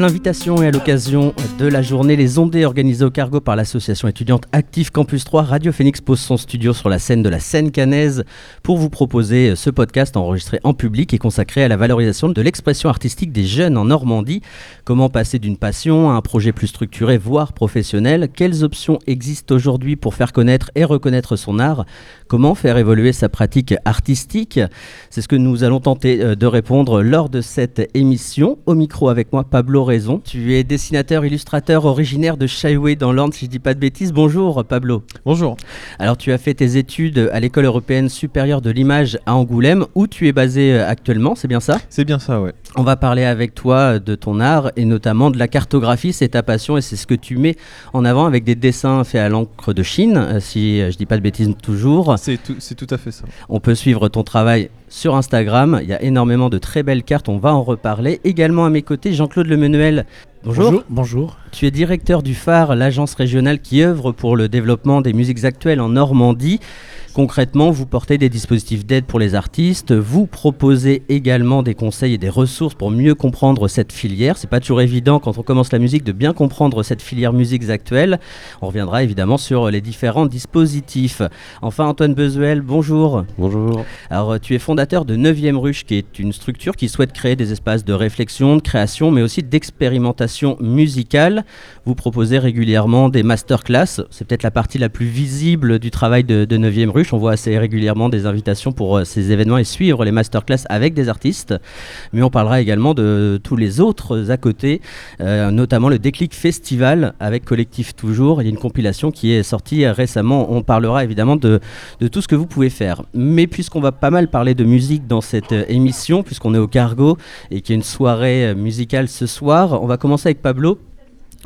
À l'invitation et à l'occasion de la journée Les Ondées organisée au Cargo par l'association étudiante Active Campus 3, Radio Phoenix pose son studio sur la scène de la Seine canaise pour vous proposer ce podcast enregistré en public et consacré à la valorisation de l'expression artistique des jeunes en Normandie. Comment passer d'une passion à un projet plus structuré, voire professionnel? Quelles options existent aujourd'hui pour faire connaître et reconnaître son art? Comment faire évoluer sa pratique artistique? C'est ce que nous allons tenter euh, de répondre lors de cette émission. Au micro avec moi, Pablo Tu es dessinateur, illustrateur originaire de Shaiway dans l'Orne, si je dis pas de bêtises. Bonjour Pablo. Bonjour. Alors tu as fait tes études à l'école européenne supérieure de l'image à Angoulême, où tu es basé euh, actuellement, c'est bien ça? C'est bien ça, ouais. On va parler avec toi de ton art et notamment de la cartographie, c'est ta passion et c'est ce que tu mets en avant avec des dessins faits à l'encre de Chine, euh, si je dis pas de bêtises toujours. C'est tout, tout, à fait ça. On peut suivre ton travail sur Instagram, il y a énormément de très belles cartes, on va en reparler. Également à mes côtés, Jean-Claude Lemenuel. Bonjour. bonjour. Bonjour. Tu es directeur du phare, l'agence régionale qui œuvre pour le développement des musiques actuelles en Normandie. Concrètement, vous portez des dispositifs d'aide pour les artistes, vous proposez également des conseils et des ressources pour mieux comprendre cette filière. C'est pas toujours évident quand on commence la musique de bien comprendre cette filière musiques actuelle. On reviendra évidemment sur les différents dispositifs. Enfin, Antoine Bezuel, bonjour. Bonjour. Alors, tu es fondateur de 9e Ruche, qui est une structure qui souhaite créer des espaces de réflexion, de création, mais aussi d'expérimentation musicale. Vous proposez régulièrement des masterclass. C'est peut-être la partie la plus visible du travail de, de 9e Ruche. On voit assez régulièrement des invitations pour euh, ces événements et suivre les masterclass avec des artistes. Mais on parlera également de tous les autres à côté, euh, notamment le Déclic Festival avec Collectif Toujours. Il y a une compilation qui est sortie récemment. On parlera évidemment de, de tout ce que vous pouvez faire. Mais puisqu'on va pas mal parler de musique dans cette euh, émission, puisqu'on est au Cargo et qu'il y a une soirée musicale ce soir, on va commencer avec Pablo.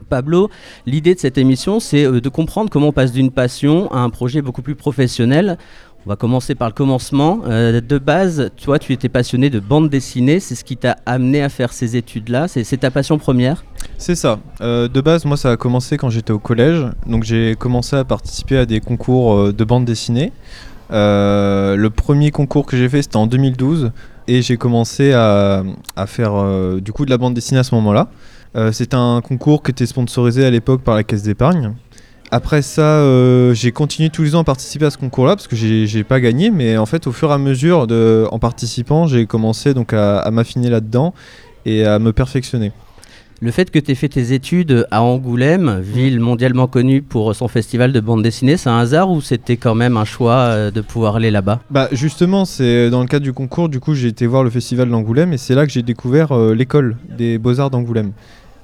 Pablo, l'idée de cette émission, c'est euh, de comprendre comment on passe d'une passion à un projet beaucoup plus professionnel. On va commencer par le commencement. Euh, de base, toi, tu étais passionné de bande dessinée. C'est ce qui t'a amené à faire ces études-là. C'est ta passion première C'est ça. Euh, de base, moi, ça a commencé quand j'étais au collège. Donc, j'ai commencé à participer à des concours de bande dessinée. le premier concours que j'ai fait, c'était en 2012. Et j'ai commencé à, à faire du coup de la bande dessinée à ce moment-là. Euh, c'est un concours qui était sponsorisé à l'époque par la Caisse d'épargne. Après ça, euh, j'ai continué tous les ans à participer à ce concours-là parce que j'ai pas gagné, mais en fait, au fur et à mesure, de, en participant, j'ai commencé donc à m'affiner là-dedans et à me perfectionner. Le fait que tu aies fait tes études à Angoulême, ville mondialement connue pour son festival de bande dessinée, c'est un hasard ou c'était quand même un choix euh, de pouvoir aller là-bas? Bah justement, c'est dans le cadre du concours, du coup j'ai été voir le festival d'Angoulême et c'est là que j'ai découvert l'école des beaux-arts d'Angoulême.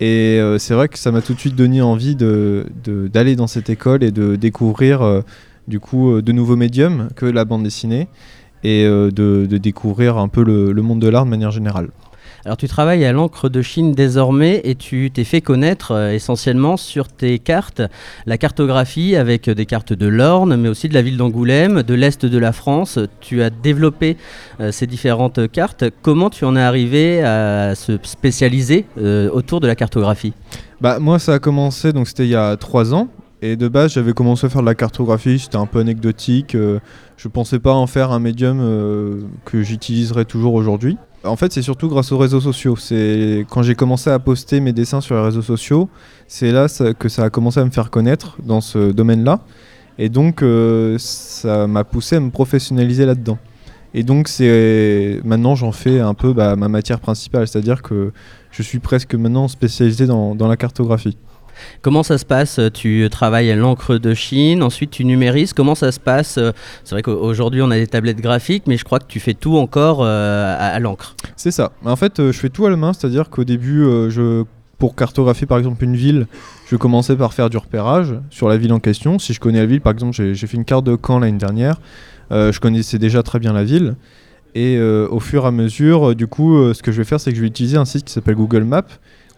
Et euh, c'est vrai que ça m'a tout de suite donné envie d'aller dans cette école et de découvrir euh, du coup euh, de nouveaux médiums que la bande dessinée et de, découvrir un peu le monde de l'art de manière générale. Alors tu travailles à l'encre de Chine désormais et tu t'es fait connaître euh, essentiellement sur tes cartes, la cartographie avec des cartes de l'Orne, mais aussi de la ville d'Angoulême, de l'Est de la France. Tu as développé euh, ces différentes cartes. Comment tu en es arrivé à se spécialiser euh, autour de la cartographie? Bah, Moi ça a commencé, donc c'était il y a trois ans. Et de base, j'avais commencé à faire de la cartographie, c'était un peu anecdotique. je pensais pas en faire un médium que j'utiliserais toujours aujourd'hui. En fait, c'est surtout grâce aux réseaux sociaux. C'est quand j'ai commencé à poster mes dessins sur les réseaux sociaux, c'est là que ça a commencé à me faire connaître dans ce domaine-là. Et donc, euh, ça m'a poussé à me professionnaliser là-dedans. Et donc, c'est maintenant, j'en fais un peu bah, ma matière principale, c'est-à-dire que je suis presque maintenant spécialisé dans la cartographie. Comment ça se passe Tu travailles à l'encre de Chine, ensuite tu numérises. Comment ça se passe C'est vrai qu'aujourd'hui on a des tablettes graphiques, mais je crois que tu fais tout encore euh, à, l'encre. C'est ça. En fait, euh, je fais tout à la main, c'est-à-dire qu'au début, euh, pour cartographier par exemple une ville, je commençais par faire du repérage sur la ville en question. Si je connais la ville, par exemple, j'ai fait une carte de Caen l'année dernière, je connaissais déjà très bien la ville. Et au fur et à mesure, du coup, ce que je vais faire, c'est que je vais utiliser un site qui s'appelle Google Maps,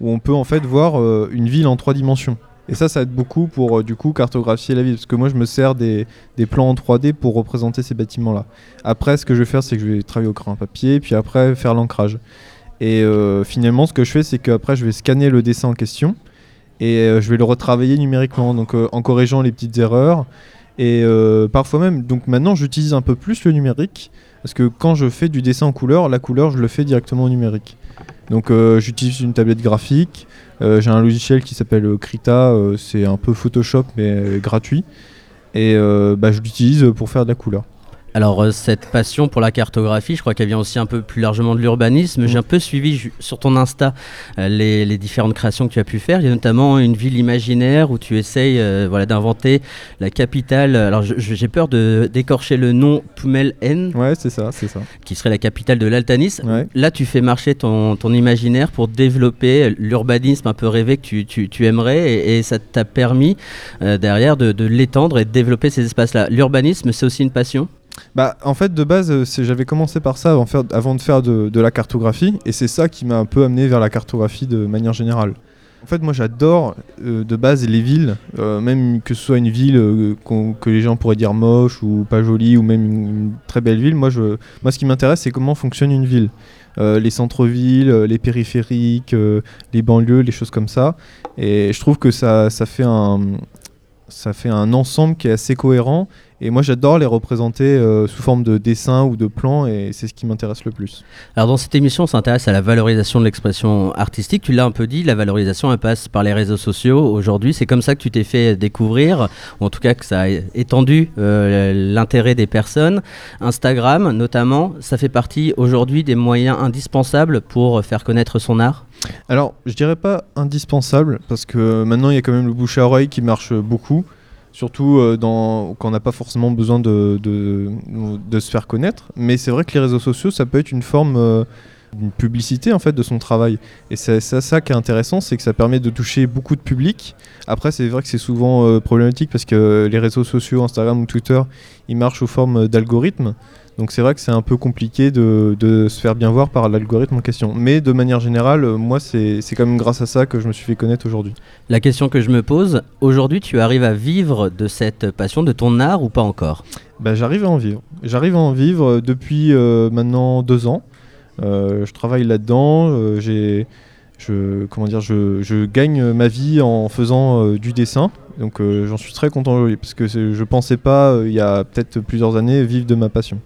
où on peut en fait voir euh, une ville en trois dimensions. Et ça, ça aide beaucoup pour euh, du coup cartographier la ville, parce que moi je me sers des, plans en 3D pour représenter ces bâtiments-là. Après, ce que je vais faire, c'est que je vais travailler au crayon papier, puis après faire l'ancrage. Et euh, finalement, ce que je fais, c'est qu'après, je vais scanner le dessin en question et je vais le retravailler numériquement, donc en corrigeant les petites erreurs. Et parfois même, maintenant, j'utilise un peu plus le numérique Parce que quand je fais du dessin en couleur, la couleur, je le fais directement au numérique. Donc euh, j'utilise une tablette graphique, euh, j'ai un logiciel qui s'appelle Krita, c'est un peu Photoshop mais gratuit. Et bah, je l'utilise pour faire de la couleur. Alors euh, cette passion pour la cartographie, je crois qu'elle vient aussi un peu plus largement de l'urbanisme. J'ai mm. un peu suivi sur ton Insta euh, les, différentes créations que tu as pu faire. Il y a notamment une ville imaginaire où tu essayes euh, voilà, d'inventer la capitale. Alors j'ai peur de d'écorcher le nom Poumel N. Ouais, c'est ça, c'est ça. Qui serait la capitale de l'Altanis. Là, tu fais marcher ton, ton imaginaire pour développer l'urbanisme un peu rêvé que tu, tu, aimerais et, ça t'a permis derrière de, de l'étendre et de développer ces espaces-là. L'urbanisme, c'est aussi une passion? Bah, en fait, de base, euh, j'avais commencé par ça avant, de faire de, la cartographie, et c'est ça qui m'a un peu amené vers la cartographie de manière générale. En fait, moi, j'adore euh, de base les villes, euh, même que ce soit une ville que les gens pourraient dire moche ou pas jolie, ou même une, très belle ville. Moi, ce qui m'intéresse, c'est comment fonctionne une ville. les centres-villes, les périphériques, les banlieues, les choses comme ça. Et je trouve que ça fait un ensemble qui est assez cohérent et moi, j'adore les représenter euh, sous forme de dessin ou de plan, et c'est ce qui m'intéresse le plus. Alors, dans cette émission, on s'intéresse à la valorisation de l'expression artistique. Tu l'as un peu dit, la valorisation, elle passe par les réseaux sociaux aujourd'hui. C'est comme ça que tu t'es fait découvrir, ou en tout cas que ça a étendu euh, l'intérêt des personnes. Instagram, notamment, ça fait partie aujourd'hui des moyens indispensables pour faire connaître son art? Alors, je dirais pas indispensable, parce que maintenant il y a quand même le bouche à oreille qui marche beaucoup surtout euh, dans, quand on n'a pas forcément besoin de, de, se faire connaître. Mais c'est vrai que les réseaux sociaux, ça peut être une forme d'une publicité en fait de son travail. Et c'est ça, qui est intéressant, c'est que ça permet de toucher beaucoup de public. Après, c'est vrai que c'est souvent euh, problématique parce que les réseaux sociaux, Instagram ou Twitter, ils marchent sous forme d'algorithmes. Donc c'est vrai que c'est un peu compliqué de, se faire bien voir par l'algorithme en question. Mais de manière générale, moi, c'est quand même grâce à ça que je me suis fait connaître aujourd'hui. La question que je me pose, aujourd'hui, tu arrives à vivre de cette passion, de ton art ou pas encore? Bah, J'arrive à en vivre. J'arrive à en vivre depuis euh, maintenant deux ans. Euh, je travaille là-dedans. j'ai je, comment dire, je, gagne ma vie en faisant du dessin. Donc j'en suis très content parce que je pensais pas, il y a peut-être plusieurs années, vivre de ma passion.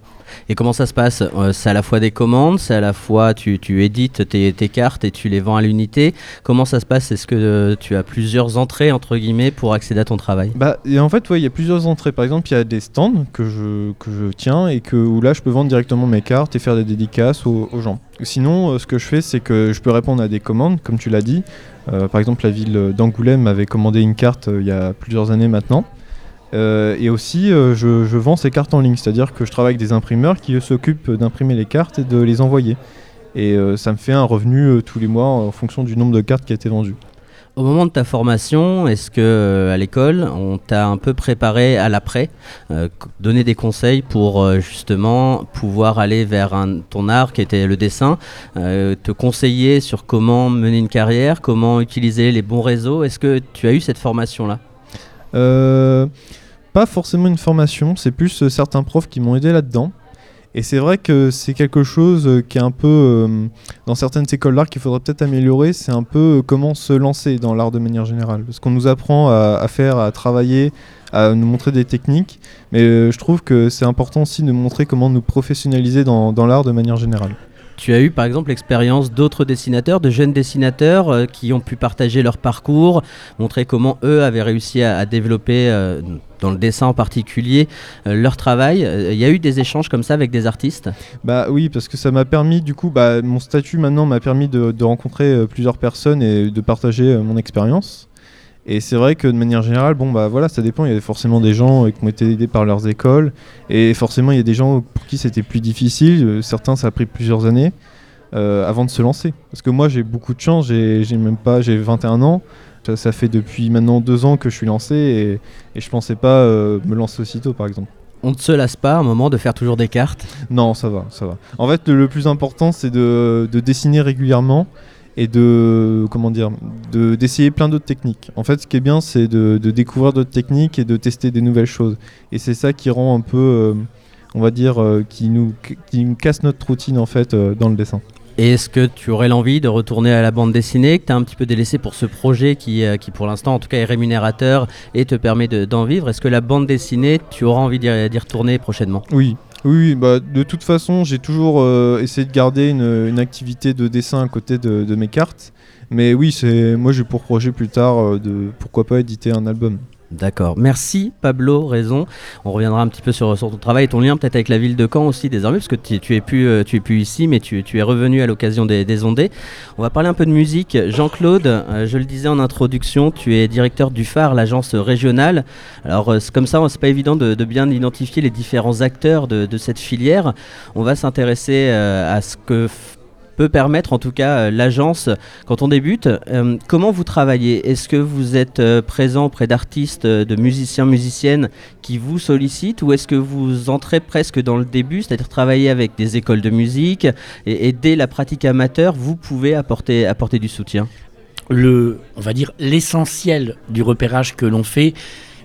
Et comment ça se passe? Euh, C'est à la fois des commandes, c'est à la fois tu, tu édites tes, tes, cartes et tu les vends à l'unité. Comment ça se passe? Est-ce que euh, tu as plusieurs entrées entre guillemets pour accéder à ton travail? Bah et en fait il y a plusieurs entrées. Par exemple il y a des stands que je, que je tiens et que où là je peux vendre directement mes cartes et faire des dédicaces aux, gens. Sinon euh, ce que je fais c'est que je peux répondre à des commandes comme tu l'as dit. par exemple la ville d'Angoulême m'avait commandé une carte il y a plusieurs années maintenant. Euh, et aussi, euh, je, vends ces cartes en ligne, c'est-à-dire que je travaille avec des imprimeurs qui s'occupent d'imprimer les cartes et de les envoyer. Et euh, ça me fait un revenu tous les mois en fonction du nombre de cartes qui a été vendues. Au moment de ta formation, est-ce que à l'école, on t'a un peu préparé à l'après, donné des conseils pour justement pouvoir aller vers ton art qui était le dessin, te conseiller sur comment mener une carrière, comment utiliser les bons réseaux? Est-ce que tu as eu cette formation-là? Pas forcément une formation, c'est plus euh, certains profs qui m'ont aidé là-dedans. Et c'est vrai que c'est quelque chose euh, qui est un peu, dans certaines écoles d'art, qu'il faudrait peut-être améliorer, c'est un peu comment se lancer dans l'art de manière générale. Parce qu'on nous apprend à, faire, à travailler, à nous montrer des techniques, mais je trouve que c'est important aussi de montrer comment nous professionnaliser dans l'art de manière générale. Tu as eu par exemple l'expérience d'autres dessinateurs, de jeunes dessinateurs euh, qui ont pu partager leur parcours, montrer comment eux avaient réussi à, développer, euh, dans le dessin en particulier, euh, leur travail. Il y a eu des échanges comme ça avec des artistes? Bah oui, parce que ça m'a permis, du coup, bah, mon statut maintenant m'a permis de, rencontrer plusieurs personnes et de partager mon expérience. Et c'est vrai que de manière générale, bon bah voilà, ça dépend. Il y a forcément des gens qui ont été aidés par leurs écoles, et forcément il y a des gens pour qui c'était plus difficile. Euh, certains ça a pris plusieurs années euh, avant de se lancer. Parce que moi j'ai beaucoup de chance, j'ai même pas, j'ai 21 ans. Ça, fait depuis maintenant deux ans que je suis lancé et, et je pensais pas euh, me lancer aussitôt par exemple. On ne se lasse pas un moment de faire toujours des cartes? Non, ça va, ça va. En fait, le, plus important, c'est de, de, dessiner régulièrement et de comment dire de d'essayer plein d'autres techniques. En fait, ce qui est bien, c'est de, de, découvrir d'autres techniques et de tester des nouvelles choses. Et c'est ça qui rend un peu, euh, on va dire, euh, qui nous qui nous casse notre routine en fait euh, dans le dessin. Et est-ce que tu aurais l'envie de retourner à la bande dessinée, que tu as un petit peu délaissé pour ce projet qui, qui pour l'instant en tout cas est rémunérateur et te permet d'en vivre? Est-ce que la bande dessinée, tu auras envie d'y retourner prochainement? Oui, Oui, bah, de toute façon, j'ai toujours euh, essayé de garder une, activité de dessin à côté de, de mes cartes. Mais oui, c'est moi j'ai pour projet plus tard euh, de pourquoi pas éditer un album. D'accord. Merci Pablo Raison. On reviendra un petit peu sur, ton travail et ton lien peut-être avec la ville de Caen aussi désormais, parce que tu, es, plus, euh, tu es ici, mais tu, es revenu à l'occasion des, ondées. On va parler un peu de musique. Jean-Claude, euh, je le disais en introduction, tu es directeur du phare, l'agence régionale. Alors euh, comme ça, c'est pas évident de, bien identifier les différents acteurs de cette filière. On va s'intéresser à ce que peut permettre en tout cas euh, l'agence quand on débute. Euh, comment vous travaillez? Est-ce que vous êtes euh, présent auprès d'artistes, de musiciens, musiciennes qui vous sollicitent? Ou est-ce que vous entrez presque dans le début, c'est-à-dire travailler avec des écoles de musique et, dès la pratique amateur, vous pouvez apporter, apporter du soutien? Le, on va dire l'essentiel du repérage que l'on fait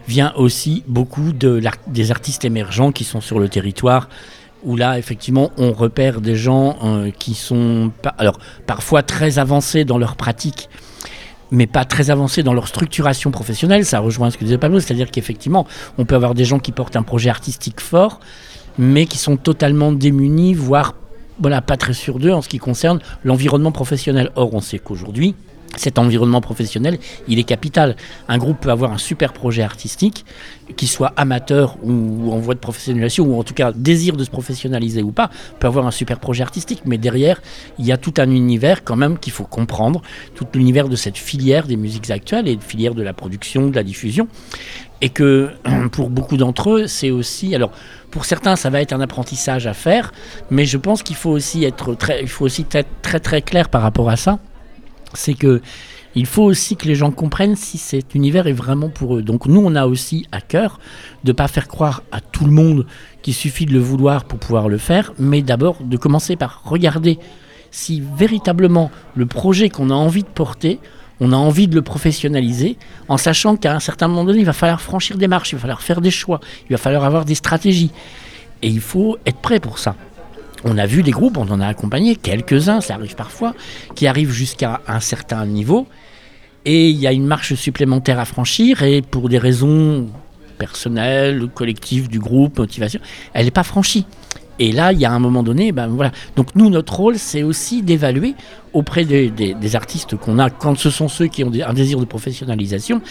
vient aussi beaucoup de des artistes émergents qui sont sur le territoire où là, effectivement, on repère des gens euh, qui sont, parfois très avancés dans leur pratique, mais pas très avancés dans leur structuration professionnelle. Ça rejoint ce que disait Pablo, c'est-à-dire qu'effectivement, on peut avoir des gens qui portent un projet artistique fort, mais qui sont totalement démunis, voire pas très sûrs d'eux en ce qui concerne l'environnement professionnel. Or, on sait qu'aujourd'hui, cet environnement professionnel, il est capital. Un groupe peut avoir un super projet artistique, qu'il soit amateur ou en voie de professionnalisation, ou en tout cas désir de se professionnaliser ou pas, peut avoir un super projet artistique. Mais derrière, il y a tout un univers quand même qu'il faut comprendre, tout l'univers de cette filière des musiques actuelles et de filière de la production, de la diffusion. Et que pour beaucoup d'entre eux, c'est aussi... Alors, pour certains, ça va être un apprentissage à faire, mais je pense qu'il faut aussi être très, il faut aussi être très très clair par rapport à ça c'est que il faut aussi que les gens comprennent si cet univers est vraiment pour eux. Donc nous, on a aussi à cœur de ne pas faire croire à tout le monde qu'il suffit de le vouloir pour pouvoir le faire, mais d'abord de commencer par regarder si véritablement le projet qu'on a envie de porter, on a envie de le professionnaliser, en sachant qu'à un certain moment donné, il va falloir franchir des marches, il va falloir faire des choix, il va falloir avoir des stratégies. Et il faut être prêt pour ça on a vu des groupes, on en a accompagné quelques-uns, ça arrive parfois, qui arrivent jusqu'à un certain niveau, et il y a une marche supplémentaire à franchir, et pour des raisons personnelles, collectives du groupe, motivation, elle n'est pas franchie. Et là, il y a un moment donné, ben voilà. Donc nous, notre rôle, c'est aussi d'évaluer auprès des, artistes qu'on a, quand ce sont ceux qui ont un désir de professionnalisation,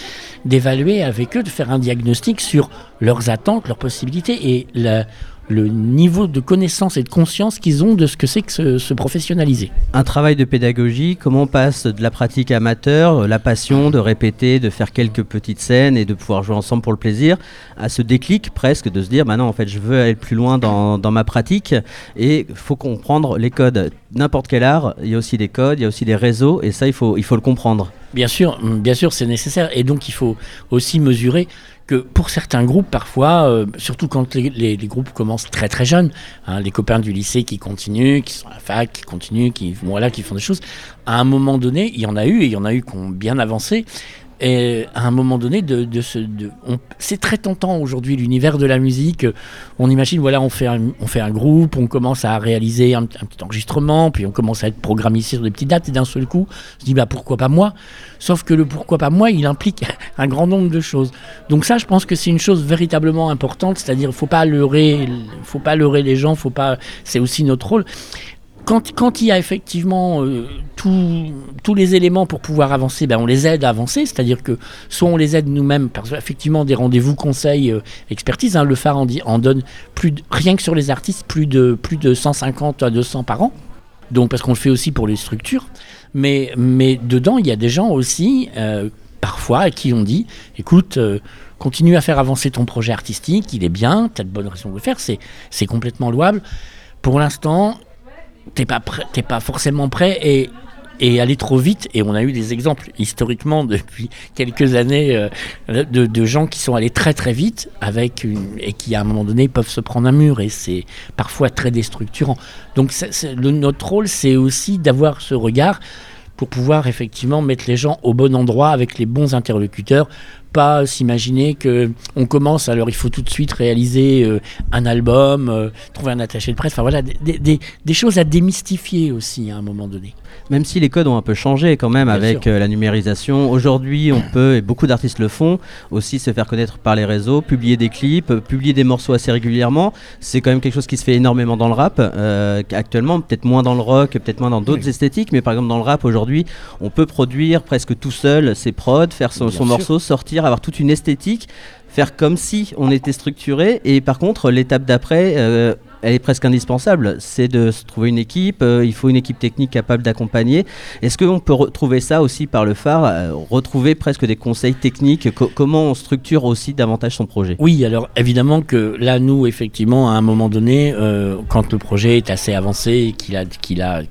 d'évaluer avec eux, de faire un diagnostic sur leurs attentes, leurs possibilités et la, le niveau de connaissance et de conscience qu'ils ont de ce que c'est que se, professionnaliser. Un travail de pédagogie, comment on passe de la pratique amateur, la passion de répéter, de faire quelques petites scènes et de pouvoir jouer ensemble pour le plaisir, à ce déclic presque de se dire, bah non, en fait, je veux aller plus loin dans, dans ma pratique et il faut comprendre les codes. N'importe quel art, il y a aussi des codes, il y a aussi des réseaux et ça, il faut, il faut le comprendre. Bien sûr, bien sûr, c'est nécessaire et donc il faut aussi mesurer que pour certains groupes, parfois, euh, surtout quand les, groupes commencent très très jeunes, hein, les copains du lycée qui continuent, qui sont à la fac, qui continuent, qui, voilà, qui font des choses, à un moment donné, il y en a eu, et il y en a eu qui ont bien avancé, et à un moment donné, c'est très tentant aujourd'hui l'univers de la musique. On imagine, voilà, on fait un, on fait un groupe, on commence à réaliser un, petit enregistrement, puis on commence à être programmé sur des petites dates, et d'un seul coup, on se dit, bah pourquoi pas moi? Sauf que le pourquoi pas moi, il implique un grand nombre de choses. Donc ça, je pense que c'est une chose véritablement importante, c'est-à-dire, faut pas leurrer, faut pas leurrer les gens, faut pas, c'est aussi notre rôle quand, il y a effectivement euh, tous les éléments pour pouvoir avancer, ben on les aide à avancer, c'est-à-dire que soit on les aide nous-mêmes, parce qu'effectivement des rendez-vous conseils, euh, expertise, hein, le phare en, donne plus rien que sur les artistes, plus de, plus de 150 à 200 par an, donc parce qu'on le fait aussi pour les structures, mais, mais dedans il y a des gens aussi, euh, parfois, à qui on dit, écoute, continue à faire avancer ton projet artistique, il est bien, tu as de bonnes raisons de le faire, c'est complètement louable. Pour l'instant, t'es pas pas forcément prêt et et aller trop vite. Et on a eu des exemples historiquement depuis quelques années euh, de, gens qui sont allés très très vite avec et qui à un moment donné peuvent se prendre un mur et c'est parfois très déstructurant. Donc notre rôle c'est aussi d'avoir ce regard pour pouvoir effectivement mettre les gens au bon endroit avec les bons interlocuteurs pas s'imaginer que on commence, alors il faut tout de suite réaliser euh, un album, euh, trouver un attaché de presse, enfin voilà, des, choses à démystifier aussi à un moment donné. Même si les codes ont un peu changé quand même Bien avec euh, la numérisation, aujourd'hui on peut, et beaucoup d'artistes le font, aussi se faire connaître par les réseaux, publier des clips, euh, publier des morceaux assez régulièrement. C'est quand même quelque chose qui se fait énormément dans le rap euh, actuellement, peut-être moins dans le rock, peut-être moins dans d'autres Oui. esthétiques, mais par exemple dans le rap aujourd'hui, on peut produire presque tout seul ses prods, faire son, morceau, sortir, avoir toute une esthétique, faire comme si on était structuré. Et par contre, l'étape d'après, euh, elle est presque indispensable, c'est de se trouver une équipe. euh, il faut une équipe technique capable d'accompagner. Est-ce qu'on peut retrouver ça aussi par le phare, euh, retrouver presque des conseils techniques, co- comment on structure aussi davantage son projet? Oui, alors évidemment que là, nous, effectivement, à un moment donné, euh, quand le projet est assez avancé qu'il a, qu'il a,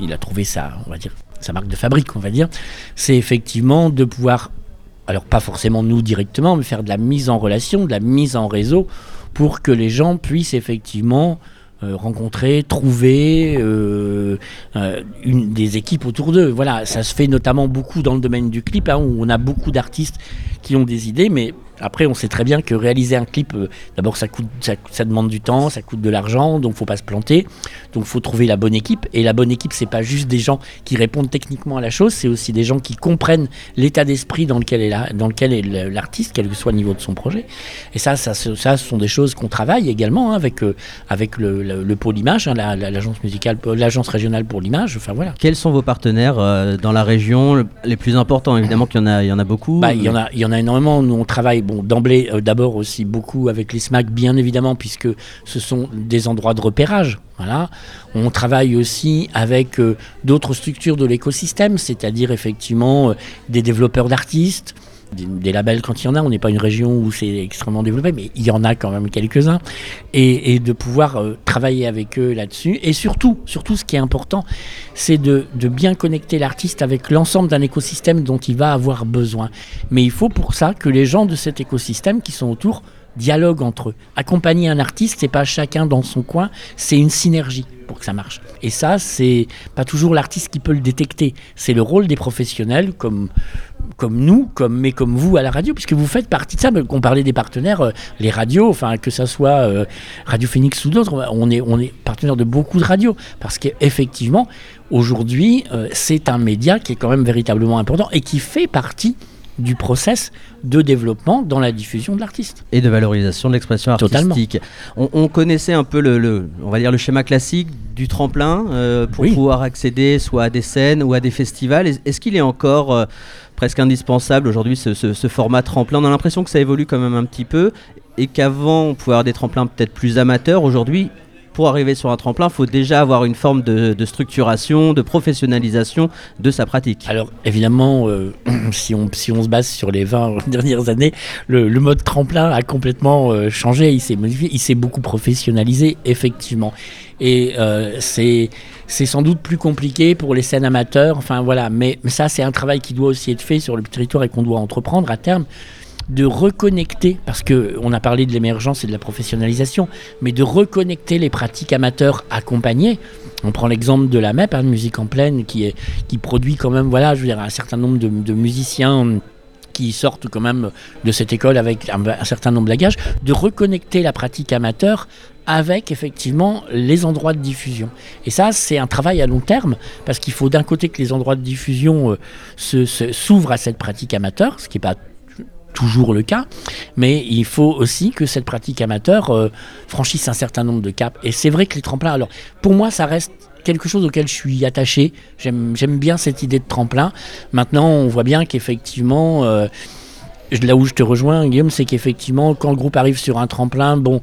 il a trouvé sa, on va dire, sa marque de fabrique, on va dire, c'est effectivement de pouvoir, alors pas forcément nous directement, mais faire de la mise en relation, de la mise en réseau, pour que les gens puissent effectivement euh, rencontrer, trouver euh, euh, des équipes autour d'eux. Voilà, ça se fait notamment beaucoup dans le domaine du clip, hein, où on a beaucoup d'artistes qui ont des idées, mais après, on sait très bien que réaliser un clip, euh, d'abord, ça, coûte, ça, ça demande du temps, ça coûte de l'argent, donc faut pas se planter. Donc, faut trouver la bonne équipe. Et la bonne équipe, c'est pas juste des gens qui répondent techniquement à la chose, c'est aussi des gens qui comprennent l'état d'esprit dans lequel est la- dans lequel est l'artiste, quel que soit le niveau de son projet. Et ça, ça, ça, ce sont des choses qu'on travaille également hein, avec euh, avec le, le- le pôle image, hein, la- la- l'agence musicale, euh, l'agence régionale pour l'image. Enfin voilà. Quels sont vos partenaires euh, dans la région le- Les plus importants, évidemment qu'il y en a, il y en a beaucoup. Bah, il y en a, il y en a énormément. Nous, on travaille, d'emblée, euh, d'abord aussi beaucoup avec les SMAC, bien évidemment, puisque ce sont des endroits de repérage. On travaille aussi avec euh, d'autres structures de l'écosystème, c'est-à-dire effectivement euh, des développeurs d'artistes. Des, labels quand il y en a, on n'est pas une région où c'est extrêmement développé, mais il y en a quand même quelques-uns, et, de pouvoir euh, travailler avec eux là-dessus. Et surtout, surtout ce qui est important, c'est de bien connecter l'artiste avec l'ensemble d'un écosystème dont il va avoir besoin. Mais il faut pour ça que les gens de cet écosystème qui sont autour dialoguent entre eux. Accompagner un artiste, c'est pas chacun dans son coin, c'est une synergie pour que ça marche. Et ça, c'est pas toujours l'artiste qui peut le détecter. C'est le rôle des professionnels comme comme nous, comme mais comme vous à la radio, puisque vous faites partie de ça. Qu'on parlait des partenaires, euh, les radios, enfin que ça soit euh, Radio Phoenix ou d'autres, on est on est partenaire de beaucoup de radios parce qu'effectivement aujourd'hui euh, c'est un média qui est quand même véritablement important et qui fait partie du process de développement dans la diffusion de l'artiste. et de valorisation de l'expression artistique. On, on connaissait un peu le, le- on va dire le schéma classique du tremplin euh, pour Oui. pouvoir accéder soit à des scènes ou à des festivals. Est- Est-ce qu'il est encore euh, presque indispensable aujourd'hui ce, ce- ce format tremplin? On a l'impression que ça évolue quand même un petit peu et qu'avant on pouvait avoir des tremplins peut-être plus amateurs. Aujourd'hui, pour arriver sur un tremplin, il faut déjà avoir une forme de, structuration, de professionnalisation de sa pratique. Alors évidemment, euh, si, on, si on se base sur les 20 dernières années, le, mode tremplin a complètement euh, changé, il s'est il s'est beaucoup professionnalisé, effectivement. Et euh, c'est sans doute plus compliqué pour les scènes amateurs, enfin voilà, mais ça c'est un travail qui doit aussi être fait sur le territoire et qu'on doit entreprendre à terme de reconnecter, parce que on a parlé de l'émergence et de la professionnalisation, mais de reconnecter les pratiques amateurs accompagnées. On prend l'exemple de la MEP, hein, de musique en pleine, qui, est, qui produit quand même, voilà, je veux dire, un certain nombre de, musiciens qui sortent quand même de cette école avec un, certain nombre d'agages, de reconnecter la pratique amateur avec effectivement les endroits de diffusion. Et ça, c'est un travail à long terme, parce qu'il faut d'un côté que les endroits de diffusion euh, s'ouvrent à cette pratique amateur, ce qui n'est pas toujours le cas, mais il faut aussi que cette pratique amateur euh, franchisse un certain nombre de caps. Et c'est vrai que les tremplins, alors pour moi, ça reste quelque chose auquel je suis attaché. J'aime bien cette idée de tremplin. Maintenant, on voit bien qu'effectivement, euh, là où je te rejoins, Guillaume, c'est qu'effectivement, quand le groupe arrive sur un tremplin, bon.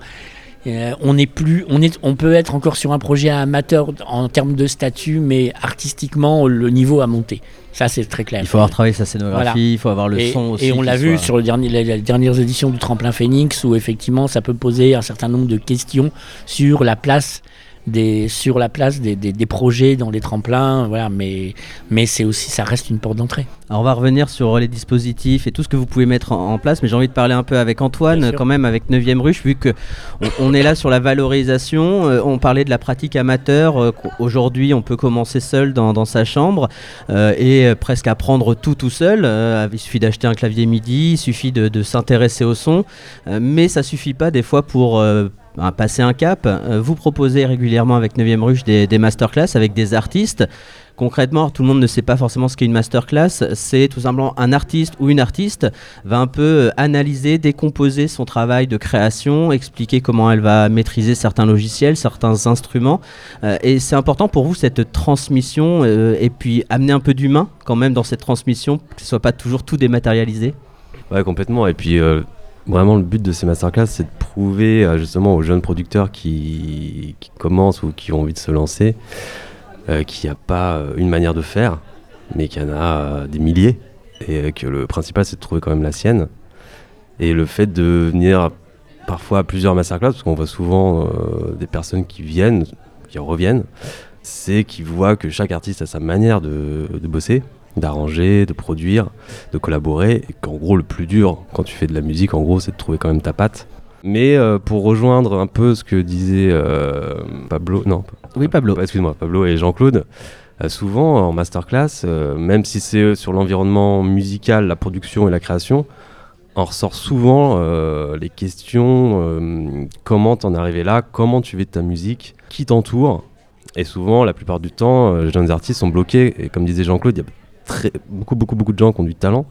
Euh, on plus, on est, on peut être encore sur un projet amateur en termes de statut, mais artistiquement le niveau a monté. Ça c'est très clair. Il faut avoir travaillé sa scénographie, Voilà. il faut avoir le Et, son aussi. et on l'a vu soit- sur le dernier, les, les dernières éditions du Tremplin Phoenix où effectivement ça peut poser un certain nombre de questions sur la place des, sur la place des, des, projets dans les tremplins, voilà, mais, mais c'est aussi, ça reste une porte d'entrée. Alors on va revenir sur les dispositifs et tout ce que vous pouvez mettre en, place, mais j'ai envie de parler un peu avec Antoine, quand même avec 9e Ruche, vu que on, est là sur la valorisation, euh, on parlait de la pratique amateur, euh, aujourd'hui on peut commencer seul dans, dans sa chambre euh, et presque apprendre tout tout seul, il suffit d'acheter un clavier MIDI, il suffit de, de s'intéresser au son, mais ça suffit pas des fois pour passer un cap. Euh, vous proposez régulièrement avec 9e Ruche des, des masterclass avec des artistes. Concrètement, tout le monde ne sait pas forcément ce qu'est une masterclass. C'est tout simplement un artiste ou une artiste va un peu euh, analyser, décomposer son travail de création, expliquer comment elle va maîtriser certains logiciels, certains instruments. Euh, et c'est important pour vous cette transmission et puis amener un peu d'humain quand même dans cette transmission, que ce soit pas toujours tout dématérialisé. Ouais, complètement. Et puis vraiment le but de ces masterclass, c'est de prouver euh, justement aux jeunes producteurs qui, commencent ou qui ont envie de se lancer euh, qu'il n'y a pas euh, une manière de faire, mais qu'il y en a des milliers et que le principal c'est de trouver quand même la sienne. Et le fait de venir parfois à plusieurs masterclass, parce qu'on voit souvent des personnes qui viennent, qui reviennent, c'est qu'ils voient que chaque artiste a sa manière de bosser d'arranger, de produire, de collaborer, et qu'en gros le plus dur quand tu fais de la musique, en gros, c'est de trouver quand même ta patte. Mais euh, pour rejoindre un peu ce que disait euh, Pablo, non, oui Pablo, excuse-moi, Pablo et Jean-Claude, euh, souvent en masterclass, même si c'est sur l'environnement musical, la production et la création, on ressort souvent les questions comment t'en es arrivé là, comment tu fais de ta musique, qui t'entoure. Et souvent, la plupart du temps, les jeunes artistes sont bloqués. Et comme disait Jean-Claude, il y a beaucoup, beaucoup, beaucoup de gens qui ont du talent,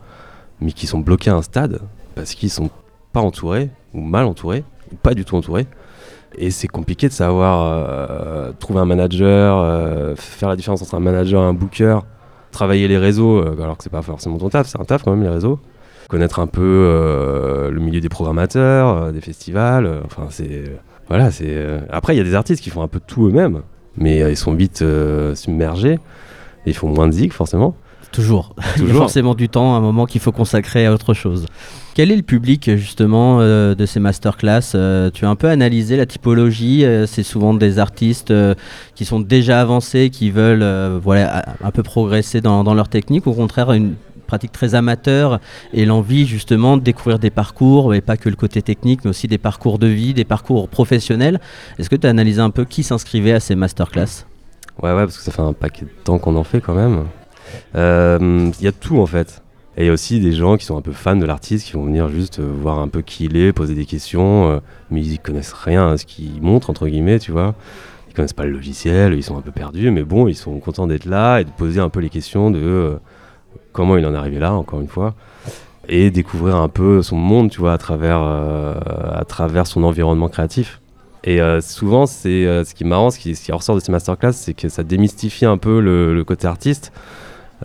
mais qui sont bloqués à un stade parce qu'ils sont pas entourés, ou mal entourés, ou pas du tout entourés. Et c'est compliqué de savoir euh, trouver un manager, euh, faire la différence entre un manager et un booker, travailler les réseaux, euh, alors que c'est pas forcément ton taf, c'est un taf quand même les réseaux. Connaître un peu le milieu des programmateurs, des festivals, enfin c'est. Voilà, c'est. Après, il y a des artistes qui font un peu tout eux-mêmes, mais ils sont vite submergés, et ils font moins de zig forcément. Toujours. Il y a forcément du temps, un moment qu'il faut consacrer à autre chose. Quel est le public justement euh, de ces masterclass euh, Tu as un peu analysé la typologie. Euh, c'est souvent des artistes qui sont déjà avancés, qui veulent voilà, un peu progresser dans, dans, leur technique. Au contraire, une pratique très amateur et l'envie justement de découvrir des parcours, et pas que le côté technique, mais aussi des parcours de vie, des parcours professionnels. Est-ce que tu as analysé un peu qui s'inscrivait à ces masterclass? Ouais, ouais, parce que ça fait un paquet de temps qu'on en fait quand même. Il euh, y a tout en fait. Et il y a aussi des gens qui sont un peu fans de l'artiste, qui vont venir juste euh, voir un peu qui il est, poser des questions, euh, mais ils connaissent rien à ce qu'il montre, entre guillemets, tu vois. Ils connaissent pas le logiciel, ils sont un peu perdus, mais bon, ils sont contents d'être là et de poser un peu les questions de comment il en est arrivé là, encore une fois, et découvrir un peu son monde, tu vois, à travers, à travers son environnement créatif. Et souvent, c'est ce qui est marrant, ce qui, ressort de ces masterclass, c'est que ça démystifie un peu le côté artiste.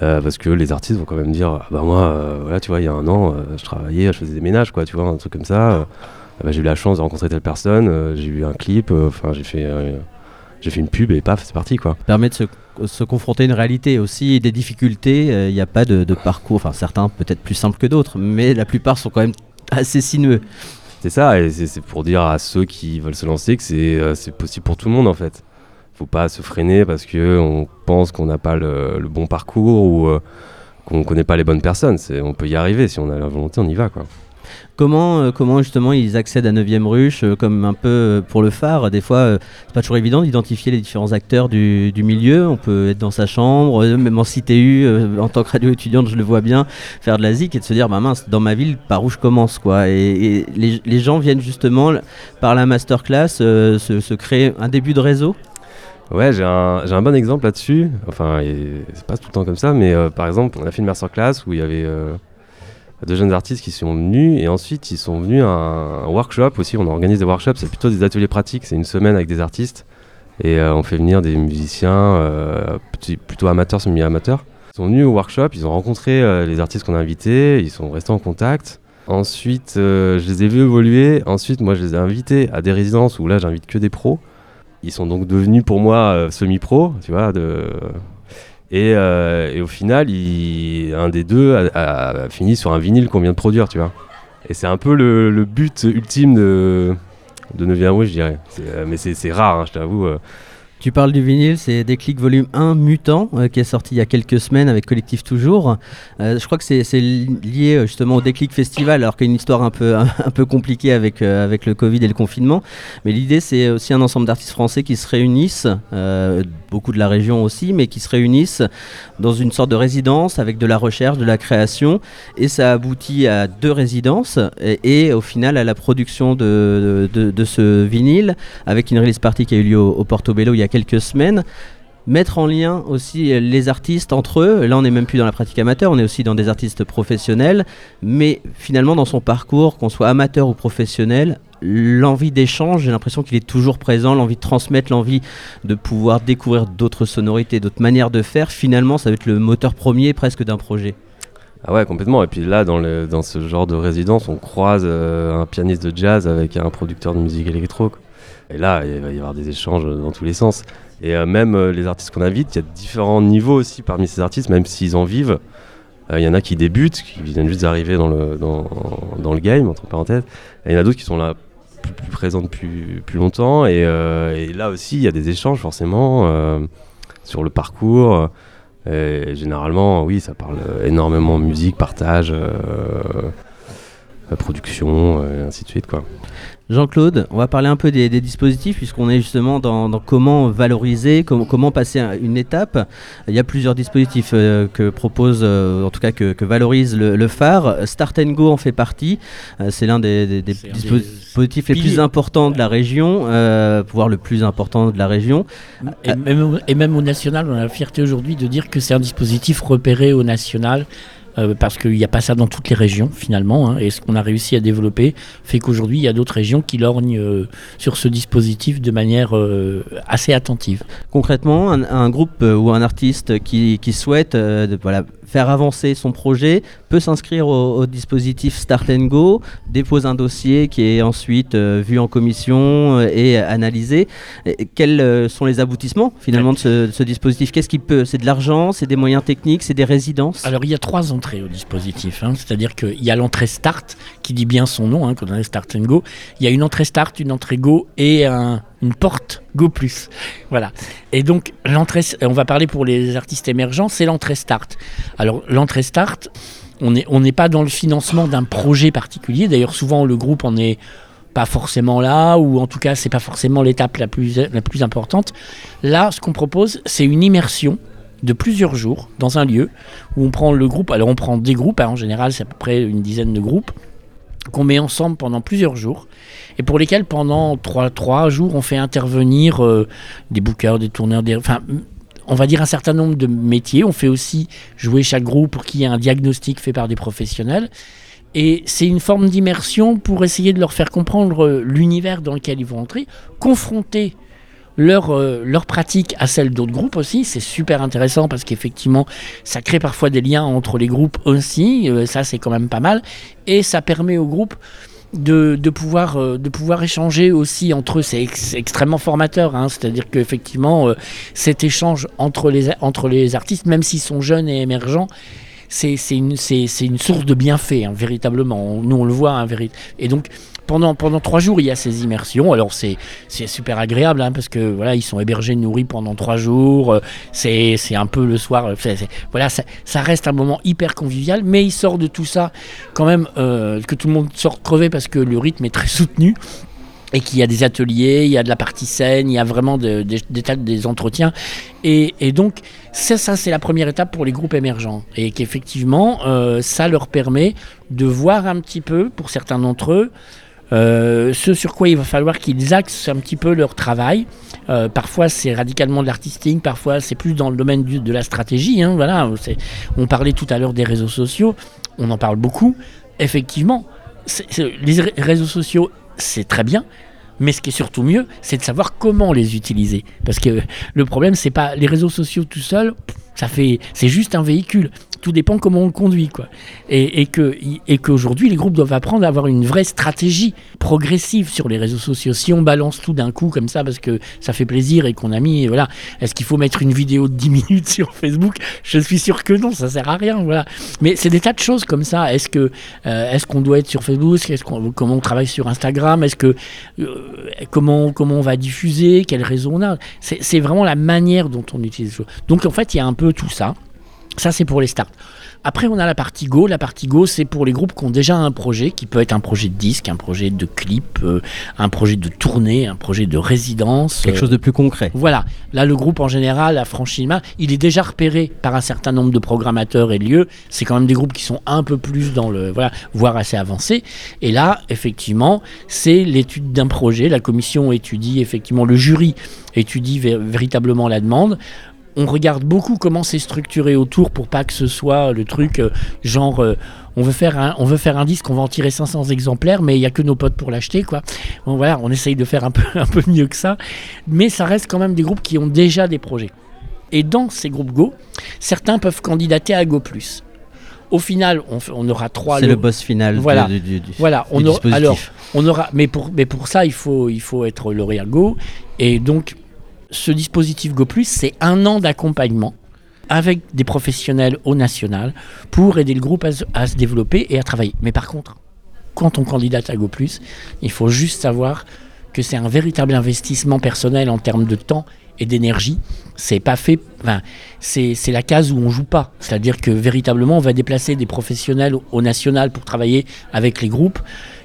Euh, parce que les artistes vont quand même dire ah bah moi euh, voilà tu vois il y a un an euh, je travaillais je faisais des ménages quoi tu vois un truc comme ça. Ah bah, j'ai eu la chance de rencontrer telle personne j'ai eu un clip enfin j'ai fait j'ai fait une pub et paf c'est parti quoi. Permet de se, se, confronter à une réalité aussi des difficultés il n'y a pas de, de parcours enfin certains peut-être plus simples que d'autres mais la plupart sont quand même assez sinueux. C'est ça et c'est pour dire à ceux qui veulent se lancer que c'est possible pour tout le monde en fait faut pas se freiner parce que on pense qu'on n'a pas le, bon parcours ou euh, qu'on connaît pas les bonnes personnes. On peut y arriver si on a la volonté, on y va. Comment, euh, comment justement ils accèdent à 9ème ruche, euh, comme un peu pour le phare? Des fois, c'est pas toujours évident d'identifier les différents acteurs du, milieu. On peut être dans sa chambre, même en CTU, en tant que radio étudiante, je le vois bien, faire de la zik et de se dire, bah mince, dans ma ville, par où je commence quoi. Et, les, gens viennent justement, par la masterclass, se créer un début de réseau? Ouais, j'ai un, un, bon exemple là-dessus. Enfin, c'est pas tout le temps comme ça, mais euh, par exemple, on a fait une masterclass où il y avait euh, deux jeunes artistes qui sont venus et ensuite ils sont venus à un, workshop aussi. On organise des workshops, c'est plutôt des ateliers pratiques. C'est une semaine avec des artistes et euh, on fait venir des musiciens plutôt amateurs, semi-amateurs. Ils sont venus au workshop, ils ont rencontré les artistes qu'on a invités, ils sont restés en contact. Ensuite, je les ai vus évoluer. Ensuite, moi, je les ai invités à des résidences où là, j'invite que des pros. Ils sont donc devenus pour moi euh, semi-pro, tu vois. Euh, et, au final, un des deux a, fini sur un vinyle qu'on vient de produire, tu vois. Et c'est un peu le, le, but ultime de, de 9 je dirais. Euh, mais c'est rare, hein, je t'avoue. Tu parles du vinyle, c'est Déclic Volume 1 Mutant euh, qui est sorti il y a quelques semaines avec Collectif Toujours. Euh, je crois que c'est lié euh, justement au Déclic Festival, alors qu'il y a une histoire un peu, un, peu compliquée avec, avec le Covid et le confinement. Mais l'idée, c'est aussi un ensemble d'artistes français qui se réunissent, beaucoup de la région aussi, mais qui se réunissent dans une sorte de résidence avec de la recherche, de la création. Et ça aboutit à deux résidences et, au final à la production de, de, ce vinyle avec une release party qui a eu lieu au, au Portobello il y a quelques semaines mettre en lien aussi les artistes entre eux. Là, on n'est même plus dans la pratique amateur, on est aussi dans des artistes professionnels. Mais finalement, dans son parcours, qu'on soit amateur ou professionnel, l'envie d'échange, j'ai l'impression qu'il est toujours présent, l'envie de transmettre, l'envie de pouvoir découvrir d'autres sonorités, d'autres manières de faire. Finalement, ça va être le moteur premier presque d'un projet. Ah ouais, complètement. Et puis là, dans ce genre de résidence, on croise euh, un pianiste de jazz avec un producteur de musique électro. Et là, il va y avoir des échanges dans tous les sens. Et euh, même euh, les artistes qu'on invite, il y a différents niveaux aussi parmi ces artistes, même s'ils en vivent. Euh, il y en a qui débutent, qui viennent juste d'arriver dans le, dans, le game, entre parenthèses. Il y en a d'autres qui sont là plus, plus présents depuis plus longtemps. Et, et, là aussi, il y a des échanges forcément sur le parcours. Et généralement, oui, ça parle énormément musique, partage, production, et ainsi de suite. Quoi. Jean-Claude, on va parler un peu des, dispositifs puisqu'on est justement dans, comment valoriser, comment passer une étape. Il y a plusieurs dispositifs euh, que propose, euh, en tout cas que, valorise le, phare. Start and Go en fait partie. Euh, c'est l'un des, dispositifs les plus importants de la région, voire le plus important de la région. Et même, et même au national, on a la fierté aujourd'hui de dire que c'est un dispositif repéré au national euh, parce qu'il n'y a pas ça dans toutes les régions finalement, hein, et ce qu'on a réussi à développer fait qu'aujourd'hui il y a d'autres régions qui lorgnent euh, sur ce dispositif de manière euh, assez attentive. Concrètement, un, groupe ou un artiste qui, qui souhaite voilà, faire avancer son projet, peut s'inscrire au, dispositif Start and Go, dépose un dossier qui est ensuite euh, vu en commission euh, et analysé. quels euh, sont les aboutissements finalement de ce, dispositif? Qu'est-ce qu'il peut? C'est de l'argent, c'est des moyens techniques, c'est des résidences? Alors il y a trois entrées au dispositif, hein. c'est-à-dire qu'il y a l'entrée Start qui dit bien son nom, hein, quand on est Start and Go. Il y a une entrée Start, une entrée Go et un une porte Go. Voilà. Et donc, l'entrée, on va parler pour les artistes émergents, c'est l'entrée Start. Alors, l'entrée Start, on n'est pas dans le financement d'un projet particulier. D'ailleurs, souvent, le groupe en est pas forcément là, ou en tout cas, c'est pas forcément l'étape la plus, la plus importante. Là, ce qu'on propose, c'est une immersion de plusieurs jours dans un lieu où on prend le groupe. Alors, on prend des groupes, hein, en général, c'est à peu près une dizaine de groupes qu'on met ensemble pendant plusieurs jours et pour lesquels pendant trois, jours on fait intervenir euh, des bookers, des tourneurs, enfin on va dire un certain nombre de métiers. On fait aussi jouer chaque groupe pour qu'il y ait un diagnostic fait par des professionnels. Et c'est une forme d'immersion pour essayer de leur faire comprendre euh, l'univers dans lequel ils vont entrer, confronter leur, euh, leur pratique à celle d'autres groupes aussi. C'est super intéressant parce qu'effectivement, ça crée parfois des liens entre les groupes aussi. Euh, ça, c'est quand même pas mal. Et ça permet aux groupes de, de, pouvoir, euh, de pouvoir échanger aussi entre eux. C'est extrêmement formateur. Hein. C'est-à-dire qu'effectivement, cet échange entre les, entre les artistes, même s'ils sont jeunes et émergents, c'est une, une, source de bienfaits, hein, véritablement. Nous, on le voit. Hein, et donc, pendant, pendant trois jours, il y a ces immersions. Alors c'est super agréable hein, parce que voilà, ils sont hébergés, nourris pendant trois jours. Euh, c'est un peu le soir. Euh, voilà, ça, reste un moment hyper convivial, mais il sort de tout ça quand même euh, que tout le monde sort crevé parce que le rythme est très soutenu et qu'il y a des ateliers, il y a de la partie scène, il y a vraiment des, tas des entretiens. Et, donc, ça, ça c'est la première étape pour les groupes émergents. Et qu'effectivement, ça leur permet de voir un petit peu, pour certains d'entre eux, euh, ce sur quoi il va falloir qu'ils axent un petit peu leur travail. Euh, parfois c'est radicalement de l'artistique, parfois c'est plus dans le domaine de la stratégie. Hein, voilà, on parlait tout à l'heure des réseaux sociaux, on en parle beaucoup. Effectivement, les réseaux sociaux, c'est très bien. Mais ce qui est surtout mieux, c'est de savoir comment les utiliser. Parce que le problème, c'est pas les réseaux sociaux tout seuls, c'est juste un véhicule. Tout dépend comment on le conduit, quoi. Et, que, et qu'aujourd'hui, les groupes doivent apprendre à avoir une vraie stratégie progressive sur les réseaux sociaux. Si on balance tout d'un coup comme ça parce que ça fait plaisir et qu'on a mis, voilà, est-ce qu'il faut mettre une vidéo de 10 minutes sur Facebook? Je suis sûr que non, ça sert à rien, voilà. Mais c'est des tas de choses comme ça. Est-ce que, euh, est-ce qu'on doit être sur Facebook? Comment on travaille sur Instagram? Est-ce que, euh, comment, comment on va diffuser? Quel réseau on a? C'est, c'est vraiment la manière dont on utilise les choses. Donc en fait, il y a un peu tout ça. Ça, c'est pour les starts. Après, on a la partie Go. La partie Go, c'est pour les groupes qui ont déjà un projet, qui peut être un projet de disque, un projet de clip, euh, un projet de tournée, un projet de résidence. Quelque euh, chose de plus concret. Voilà. Là, le groupe en général a franchi le pas. Il est déjà repéré par un certain nombre de programmateurs et lieux. C'est quand même des groupes qui sont un peu plus dans le. Voilà, voire assez avancés. Et là, effectivement, c'est l'étude d'un projet. La commission étudie, effectivement, le jury étudie vé- véritablement la demande on regarde beaucoup comment c'est structuré autour pour pas que ce soit le truc euh, genre euh, on veut faire un on veut faire un disque on va en tirer 500 exemplaires mais il y a que nos potes pour l'acheter quoi. Bon, voilà on essaye de faire un peu un peu mieux que ça. Mais ça reste quand même des groupes qui ont déjà des projets. Et dans ces groupes Go certains peuvent candidater à Go Plus. Au final on, aura trois C'est le boss final Voilà. du, du- du- Voilà, on aura, alors on aura, mais pour, mais pour ça il faut, il faut être lauréat Go. Et donc ce dispositif Go Plus c'est un an d'accompagnement avec des professionnels au national pour aider le groupe à, se- développer et à travailler. Mais par contre, quand on candidate à Go Plus, il faut juste savoir que c'est un véritable investissement personnel en termes de temps et d'énergie. C'est pas fait. Enfin, c'est la case où on joue pas. C'est-à-dire que véritablement, on va déplacer des professionnels au national pour travailler avec les groupes.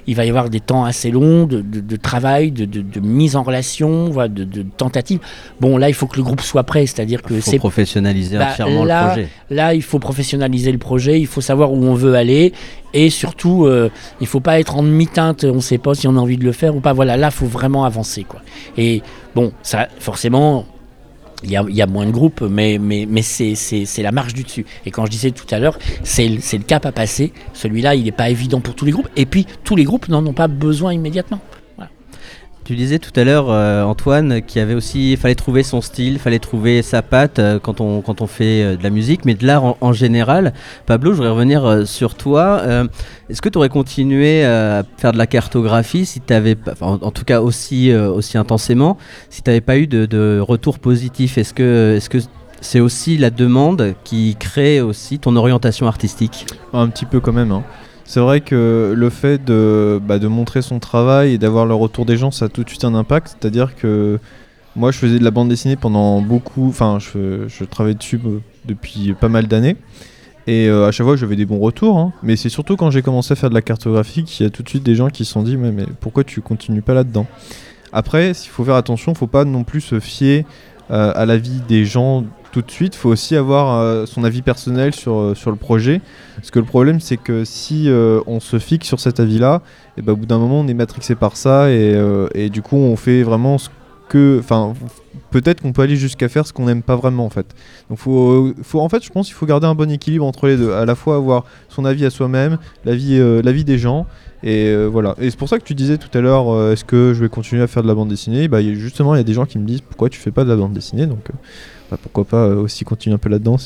Il va y avoir des temps assez longs de, de- de travail, de, mise en relation, voilà, de, de tentative. Bon, là, il faut que le groupe soit prêt. C'est-à-dire que Il faut c'est professionnaliser Bah, entièrement là, le projet. Là, il faut professionnaliser le projet, il faut savoir où on veut aller, et surtout, euh, il faut pas être en demi-teinte, on ne sait pas si on a envie de le faire ou pas. Voilà, là, il faut vraiment avancer, quoi. Et bon, ça, forcément, il y a, moins de groupes, mais, mais, c'est, la marche du dessus. Et quand je disais tout à l'heure, c'est le cap à passer. Celui-là, il n'est pas évident pour tous les groupes. Et puis, tous les groupes n'en ont pas besoin immédiatement. Tu disais tout à l'heure, euh, Antoine, qu'il avait aussi, fallait trouver son style, fallait trouver sa patte euh, quand on quand on fait euh, de la musique, mais de l'art en, général. Pablo, je voudrais revenir sur toi. Est-ce que tu aurais continué à faire de la cartographie si avais, en, tout cas aussi aussi intensément, si tu n'avais pas eu de, de retour positif? Est-ce que est-ce que c'est aussi la demande qui crée aussi ton orientation artistique? Un petit peu quand même. hein. C'est vrai que le fait de, bah, de montrer son travail et d'avoir le retour des gens, ça a tout de suite un impact. C'est-à-dire que moi, je faisais de la bande dessinée pendant beaucoup. Enfin, je, travaillais dessus euh, depuis pas mal d'années. Et euh, à chaque fois, j'avais des bons retours. hein. Mais c'est surtout quand j'ai commencé à faire de la cartographie qu'il y a tout de suite des gens qui se sont dit mais, pourquoi tu continues pas là-dedans? Après, s'il faut faire attention, faut pas non plus se fier euh, à l'avis des gens tout de suite. faut aussi avoir euh, son avis personnel sur, euh, sur le projet. Parce que le problème, c'est que si euh, on se fixe sur cet avis-là, et ben, au bout d'un moment, on est matrixé par ça. Et, et du coup, on fait vraiment ce que. Enfin, peut-être qu'on peut aller jusqu'à faire ce qu'on n'aime pas vraiment, en fait. Donc, faut, faut, en fait, je pense qu'il faut garder un bon équilibre entre les deux. À la fois avoir son avis à soi-même, l'avis l'avis des gens. Et voilà. Et c'est pour ça que tu disais tout à l'heure, est-ce que je vais continuer à faire de la bande dessinée? Bah, il justement, il y a des gens qui me disent pourquoi tu fais pas de la bande dessinée? Donc, bah, pourquoi pas euh, aussi continuer un peu là-dedans.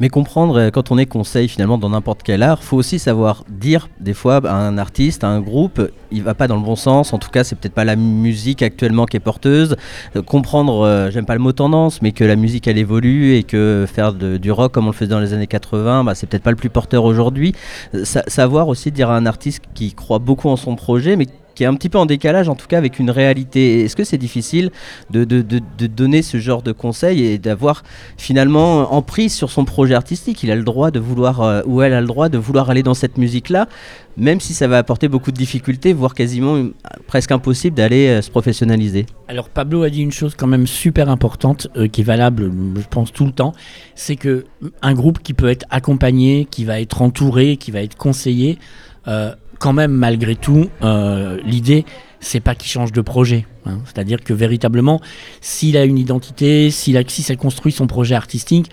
Mais comprendre, euh, quand on est conseil finalement dans n'importe quel art, faut aussi savoir dire des fois à un artiste, à un groupe, il va pas dans le bon sens. En tout cas, c'est peut-être pas la musique actuellement qui est porteuse. Euh, comprendre, j'aime pas le mot tendance, mais que la musique elle évolue et que faire du rock comme on le faisait dans les années 80, bah, c'est peut-être pas le plus porteur aujourd'hui. Sa- savoir aussi dire à un artiste qui croit beaucoup en son projet, mais qui est un petit peu en décalage, en tout cas avec une réalité. Est-ce que c'est difficile de, de- de- donner ce genre de conseils et d'avoir finalement emprise sur son projet artistique? Il a le droit de vouloir, euh, ou elle a le droit de vouloir aller dans cette musique-là, même si ça va apporter beaucoup de difficultés, voire quasiment euh, presque impossible d'aller euh, se professionnaliser. Alors Pablo a dit une chose quand même super importante qui est valable, je pense tout le temps, c'est que un groupe qui peut être accompagné, qui va être entouré, qui va être conseillé, quand même malgré tout, euh, l'idée c'est pas qu'il change de projet. hein. C'est-à-dire que véritablement, s'il a une identité, s'il a, si ça construit son projet artistique,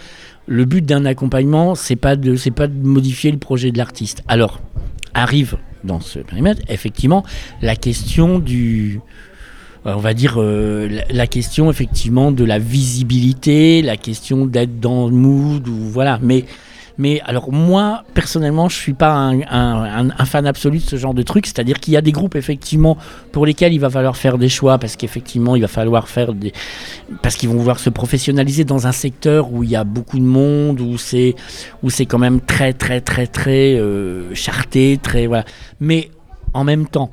le but d'un accompagnement, c'est pas de, c'est pas de modifier le projet de l'artiste. Alors arrive dans ce périmètre, effectivement, la question du on va dire, la, question effectivement de la visibilité, la question d'être dans le mood, ou voilà. Mais mais alors moi, personnellement, je suis pas un, fan absolu de ce genre de truc. C'est-à-dire qu'il y a des groupes effectivement pour lesquels il va falloir faire des choix parce qu'effectivement il va falloir faire des parce qu'ils vont vouloir se professionnaliser dans un secteur où il y a beaucoup de monde, où c'est où c'est quand même très très très très euh, charté, très voilà. Mais en même temps,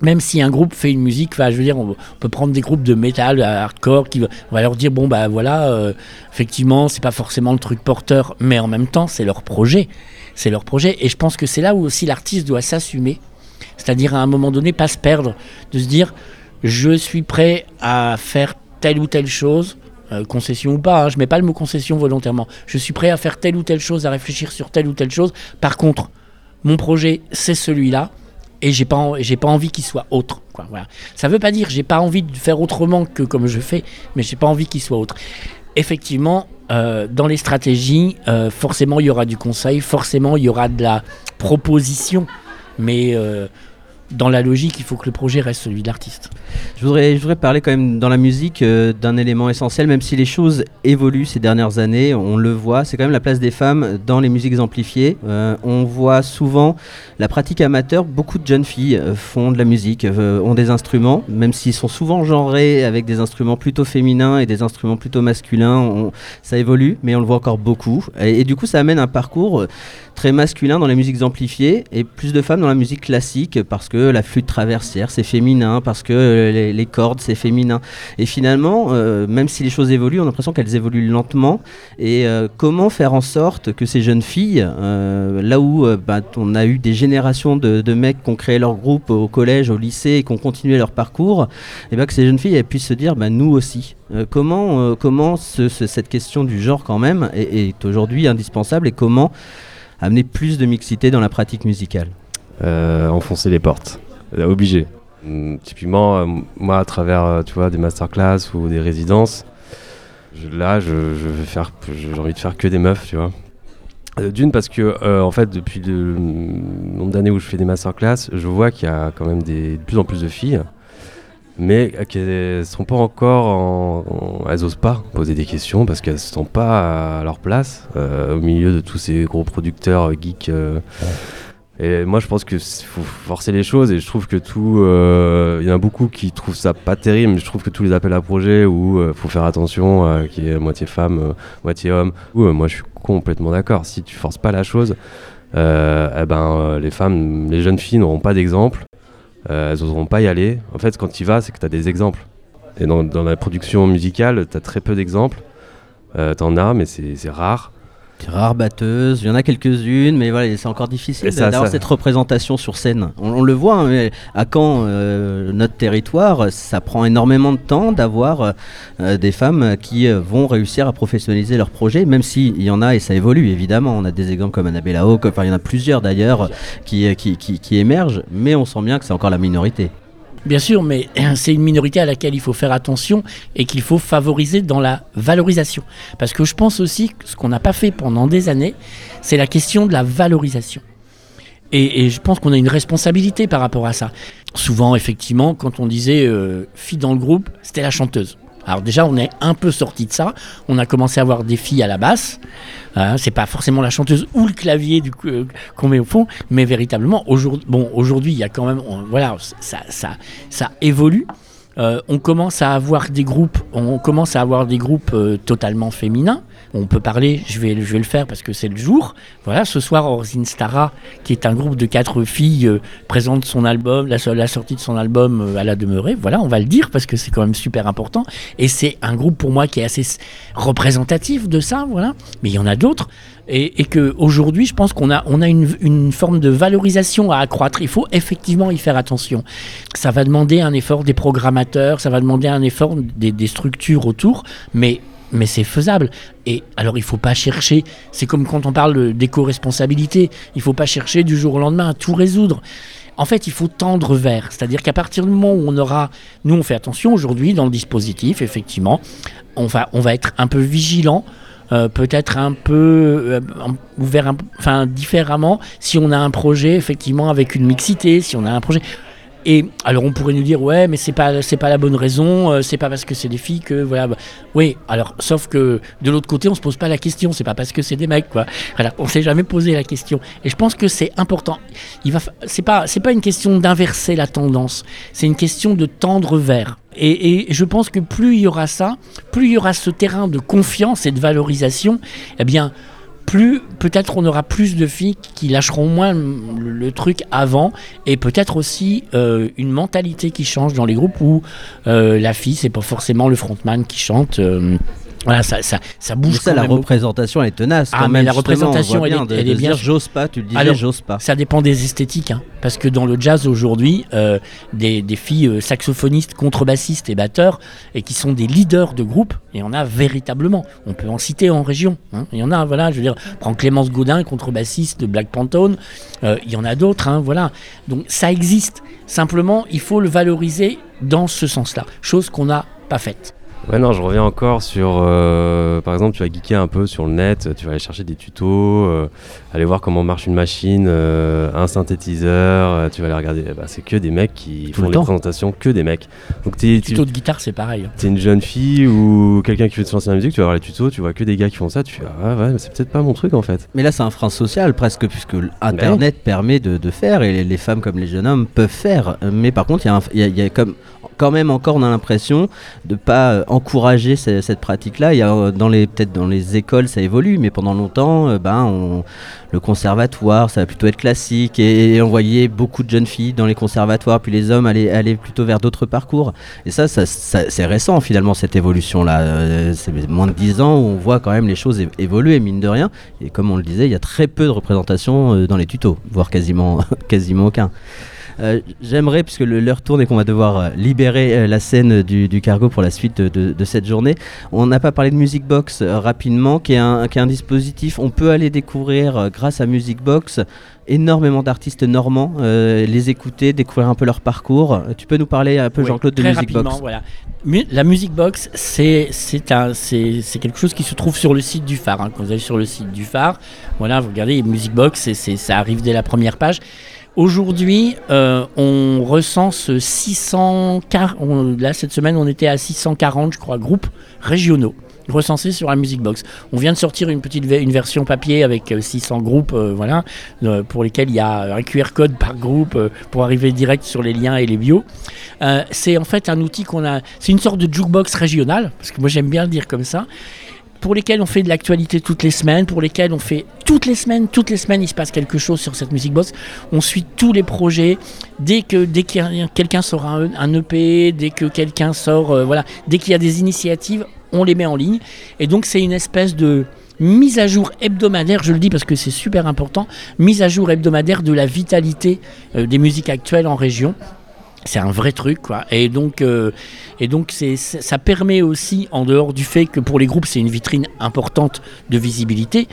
même si un groupe fait une musique, je veux dire, on, peut prendre des groupes de métal, hardcore, qui, on va leur dire bon bah voilà, euh, effectivement, c'est pas forcément le truc porteur, mais en même temps, c'est leur projet, c'est leur projet, et je pense que c'est là où aussi l'artiste doit s'assumer, c'est-à-dire à un moment donné pas se perdre, de se dire je suis prêt à faire telle ou telle chose. Euh, concession ou pas, hein, je mets pas le mot concession volontairement. Je suis prêt à faire telle ou telle chose, à réfléchir sur telle ou telle chose. Par contre, mon projet, c'est celui-là et j'ai pas j'ai pas envie qu'il soit autre quoi voilà. Ça veut pas dire j'ai pas envie de faire autrement que comme je fais mais j'ai pas envie qu'il soit autre. Effectivement euh, dans les stratégies euh, forcément il y aura du conseil forcément il y aura de la proposition mais euh, dans la logique, il faut que le projet reste celui de l'artiste. Je voudrais, parler quand même dans la musique euh, d'un élément essentiel, même si les choses évoluent ces dernières années, on le voit, c'est quand même la place des femmes dans les musiques amplifiées. Euh, on voit souvent la pratique amateur, beaucoup de jeunes filles euh, font de la musique, ont des instruments, même s'ils sont souvent genrés avec des instruments plutôt féminins et des instruments plutôt masculins, ça évolue, mais on le voit encore beaucoup. Et, du coup, ça amène un parcours très masculin dans les musiques amplifiées et plus de femmes dans la musique classique parce que la flûte traversière c'est féminin, parce que euh, les, cordes c'est féminin. Et finalement, euh, même si les choses évoluent, on a l'impression qu'elles évoluent lentement. Et euh, comment faire en sorte que ces jeunes filles, là où bah, on a eu des générations de, mecs qui ont créé leur groupe au collège, au lycée et qui ont continué leur parcours, et eh bah, que ces jeunes filles puissent se dire bah, nous aussi. comment comment cette question du genre quand même est aujourd'hui indispensable et comment amener plus de mixité dans la pratique musicale? Enfoncer les portes. Euh, obligé. Hum, typiquement, euh, moi, à travers tu vois, des masterclass ou des résidences, là, je, vais faire, j'ai envie de faire que des meufs, tu vois. D'une parce que en fait depuis le nombre d'années où je fais des masterclass, je vois qu'il y a quand même des, de plus en plus de filles, mais qu'elles sont pas encore, en, elles osent pas poser des questions parce qu'elles sont pas à leur place au milieu de tous ces gros producteurs geeks. Et moi, je pense qu'il faut forcer les choses et je trouve que tout. Euh, il y en a beaucoup qui trouvent ça pas terrible, mais je trouve que tous les appels à projets où il euh, faut faire attention, euh, qui est moitié femme, moitié homme, ou moi je suis complètement d'accord. Si tu forces pas la chose, eh ben, les femmes, les jeunes filles n'auront pas d'exemple, elles oseront pas y aller. En fait, quand tu y vas, c'est que tu as des exemples. Et dans, dans la production musicale, tu as très peu d'exemples. tu en as, mais c'est rare rare batteuse, il y en a quelques-unes, mais voilà, c'est encore difficile d'avoir cette représentation sur scène. On, le voit, hein, mais à quand euh, notre territoire, ça prend énormément de temps d'avoir euh, des femmes qui euh, vont réussir à professionnaliser leur projet, même s'il y en a et ça évolue évidemment. On a des exemples comme Annabella Hawke, enfin il y en a plusieurs d'ailleurs qui, qui, qui émergent, mais on sent bien que c'est encore la minorité. Bien sûr, mais c'est une minorité à laquelle il faut faire attention et qu'il faut favoriser dans la valorisation. Parce que je pense aussi que ce qu'on n'a pas fait pendant des années, c'est la question de la valorisation. Et, je pense qu'on a une responsabilité par rapport à ça. Souvent, effectivement, quand on disait euh, fille dans le groupe, c'était la chanteuse. Alors déjà, on est un peu sorti de ça. On a commencé à avoir des filles à la basse. Hein, c'est pas forcément la chanteuse ou le clavier euh, qu'on met au fond, mais véritablement aujourd'hui, il y a quand même, voilà, ça, ça, ça évolue. Euh, on commence à avoir des groupes, on commence à avoir des groupes euh, totalement féminins. On peut parler, je vais, le faire parce que c'est le jour. Voilà, ce soir, Orzin Stara, qui est un groupe de quatre filles, euh, présente son album, la, sortie de son album à la demeurée. Voilà, on va le dire parce que c'est quand même super important. Et c'est un groupe pour moi qui est assez représentatif de ça. Voilà, mais il y en a d'autres et, qu'aujourd'hui, je pense qu'on a, une, forme de valorisation à accroître. Il faut effectivement y faire attention. Ça va demander un effort des programmateurs, ça va demander un effort des, structures autour, mais mais c'est faisable. Et alors, il faut pas chercher. C'est comme quand on parle d'éco-responsabilité. Il faut pas chercher du jour au lendemain à tout résoudre. En fait, il faut tendre vers. C'est-à-dire qu'à partir du moment où on aura. Nous, on fait attention aujourd'hui dans le dispositif, effectivement. On va, on va être un peu vigilant euh, peut-être un peu euh, ouvert, enfin différemment, si on a un projet effectivement avec une mixité, si on a un projet. Et alors on pourrait nous dire ouais mais c'est pas c'est pas la bonne raison, euh, c'est pas parce que c'est des filles que voilà. bah, oui alors sauf que de l'autre côté on se pose pas la question, c'est pas parce que c'est des mecs quoi. Voilà, on s'est jamais posé la question. Et je pense que c'est important. Il va c'est pas c'est pas une question d'inverser la tendance, c'est une question de tendre vers. Et, et je pense que plus il y aura ça, plus il y aura ce terrain de confiance et de valorisation, eh bien plus peut-être on aura plus de filles qui lâcheront moins le, truc avant. Et peut-être aussi euh, une mentalité qui change dans les groupes où euh, la fille c'est pas forcément le frontman qui chante euh, voilà ça, ça, ça Mais bouge ça, quand la même représentation elle est tenace. Ah, quand mais même, la représentation, elle est- bien de- elle de est bien- j'ose pas, tu le disais, j'ose pas. Ça dépend des esthétiques, hein, parce que dans le jazz aujourd'hui, euh, des, des filles euh, saxophonistes, contrebassistes et batteurs, et qui sont des leaders de groupe, il y en a véritablement. On peut en citer en région. hein. Il y en a, voilà, je veux dire, prends Clémence Gaudin, contrebassiste de Black Pantone, euh, il y en a d'autres, hein, voilà. Donc ça existe. Simplement, il faut le valoriser dans ce sens-là, chose qu'on n'a pas faite. Ouais, non, je reviens encore sur. euh, par exemple, tu vas geeker un peu sur le net, tu vas aller chercher des tutos, euh, aller voir comment marche une machine, euh, un synthétiseur, euh, tu vas aller regarder. ben, c'est que des mecs qui Tout font le des présentations, que des mecs. Donc, t'es, tu Tuto de guitare, c'est pareil. hein. es une jeune fille ou quelqu'un qui veut se lancer dans la musique, tu vas voir les tutos, tu vois que des gars qui font ça, tu fais Ah ouais, mais c'est peut-être pas mon truc en fait. Mais là, c'est un frein social presque, puisque Internet permet de, de faire, et les, les femmes comme les jeunes hommes peuvent faire. Mais par contre, il y a y a comme, quand même encore, on a l'impression de pas euh, encourager ce- cette pratique-là. Il euh, peut-être dans les écoles, ça évolue, mais pendant longtemps, euh, ben, le conservatoire, ça va plutôt être classique, et, on voyait beaucoup de jeunes filles dans les conservatoires, puis les hommes allaient plutôt vers d'autres parcours. Et ça, c'est récent finalement cette évolution-là. C'est moins de 10 ans où on voit quand même les choses évoluer, mine de rien. Et comme on le disait, il y a très peu de représentation dans les tutos, voire quasiment, quasiment aucun. Euh, J'aimerais, puisque le- l'heure tourne et qu'on va devoir euh, libérer euh, la scène du, du cargo pour la suite de, de- de cette journée, on n'a pas parlé de Music Box rapidement, qui est, un, qui est un dispositif. On peut aller découvrir, grâce à Music Box, énormément d'artistes normands, euh, les écouter, découvrir un peu leur parcours. Tu peux nous parler un peu, Oui, Jean-Claude, de Music rapidement, Box voilà. Mu- La Music Box, c'est quelque chose qui se trouve sur le site du phare. hein. Quand vous allez sur le site du phare, voilà, vous regardez Music Box, ça arrive dès la première page. Aujourd'hui, euh, on recense 600, on- là cette semaine on était à 640 je crois groupes régionaux recensés sur la Music Box. On vient de sortir une petite une version papier avec euh, 600 groupes euh, voilà euh, pour lesquels il y a un QR code par groupe euh, pour arriver direct sur les liens et les bios. Euh, c'est en fait un outil qu'on a, c'est une sorte de jukebox régional parce que moi j'aime bien le dire comme ça pour lesquels on fait de l'actualité toutes les semaines, pour lesquels on fait toutes les semaines, toutes les semaines, il se passe quelque chose sur cette Music Box. On suit tous les projets. Dès que quelqu'un sort un, un EP, dès que quelqu'un sort, euh, voilà, dès qu'il y a des initiatives, on les met en ligne. Et donc c'est une espèce de mise à jour hebdomadaire, je le dis parce que c'est super important, mise à jour hebdomadaire de la vitalité euh, des musiques actuelles en région. C'est un vrai truc, quoi. Et donc, euh, et ça permet aussi, en dehors du fait que pour les groupes, c'est une vitrine importante de visibilité,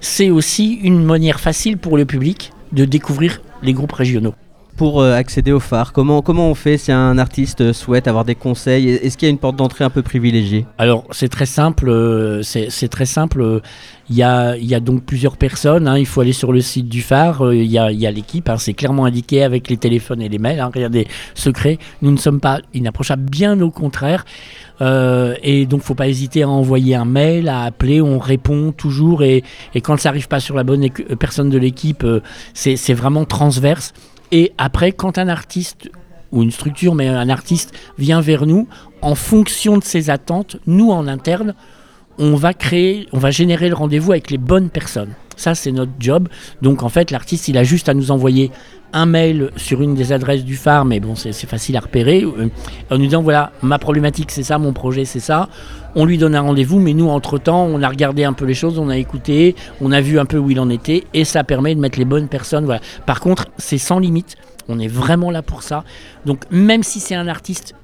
c'est aussi une manière facile pour le public de découvrir les groupes régionaux. Pour euh, accéder au phare, comment, comment on fait si un artiste euh, souhaite avoir des conseils? Est-ce qu'il y a une porte d'entrée un peu privilégiée? Alors c'est très simple, euh, c'est très simple. Il y a, il y a donc plusieurs personnes. hein, il faut aller sur le site du phare. Il y a, l'équipe. hein, c'est clairement indiqué avec les téléphones et les mails. hein, rien des secrets. Nous ne sommes pas inapprochables, bien au contraire. Et donc faut pas hésiter à envoyer un mail, à appeler. On répond toujours. Et, et quand ça arrive pas sur la bonne personne de l'équipe, c'est vraiment transverse. Et après, quand un artiste ou une structure, mais un artiste vient vers nous, en fonction de ses attentes, nous en interne, on va créer, on va générer le rendez-vous avec les bonnes personnes. Ça, c'est notre job. Donc, en fait, l'artiste, il a juste à nous envoyer un mail sur une des adresses du phare, mais bon, c'est facile à repérer, euh, en nous disant voilà, ma problématique, c'est ça, mon projet, c'est ça. On lui donne un rendez-vous, mais nous, entre-temps, on a regardé un peu les choses, on a écouté, on a vu un peu où il en était, et ça permet de mettre les bonnes personnes. Voilà. Par contre, c'est sans limite. On est vraiment là pour ça. Donc, même si c'est un artiste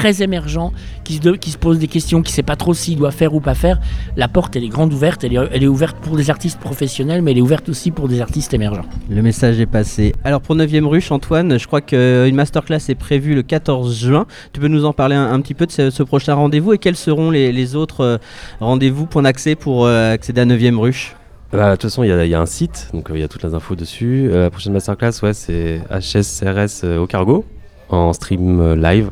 très émergent, qui se, de- qui se pose des questions, qui ne sait pas trop s'il doit faire ou pas faire, la porte, elle est grande ouverte. Elle est, elle est ouverte pour des artistes professionnels, mais elle est ouverte aussi pour des artistes émergents. Le message est passé. Alors pour 9ème ruche, Antoine, je crois qu'une masterclass est prévue le 14 juin. Tu peux nous en parler un, un petit peu de ce, ce prochain rendez-vous et quels seront les, les autres euh, rendez-vous, points d'accès pour euh, accéder à 9ème ruche Bah, de toute façon, il y, a- il y a un site, donc euh, il y a toutes les infos dessus. Euh, la prochaine masterclass, ouais, c'est HSRS euh, au cargo. en stream live.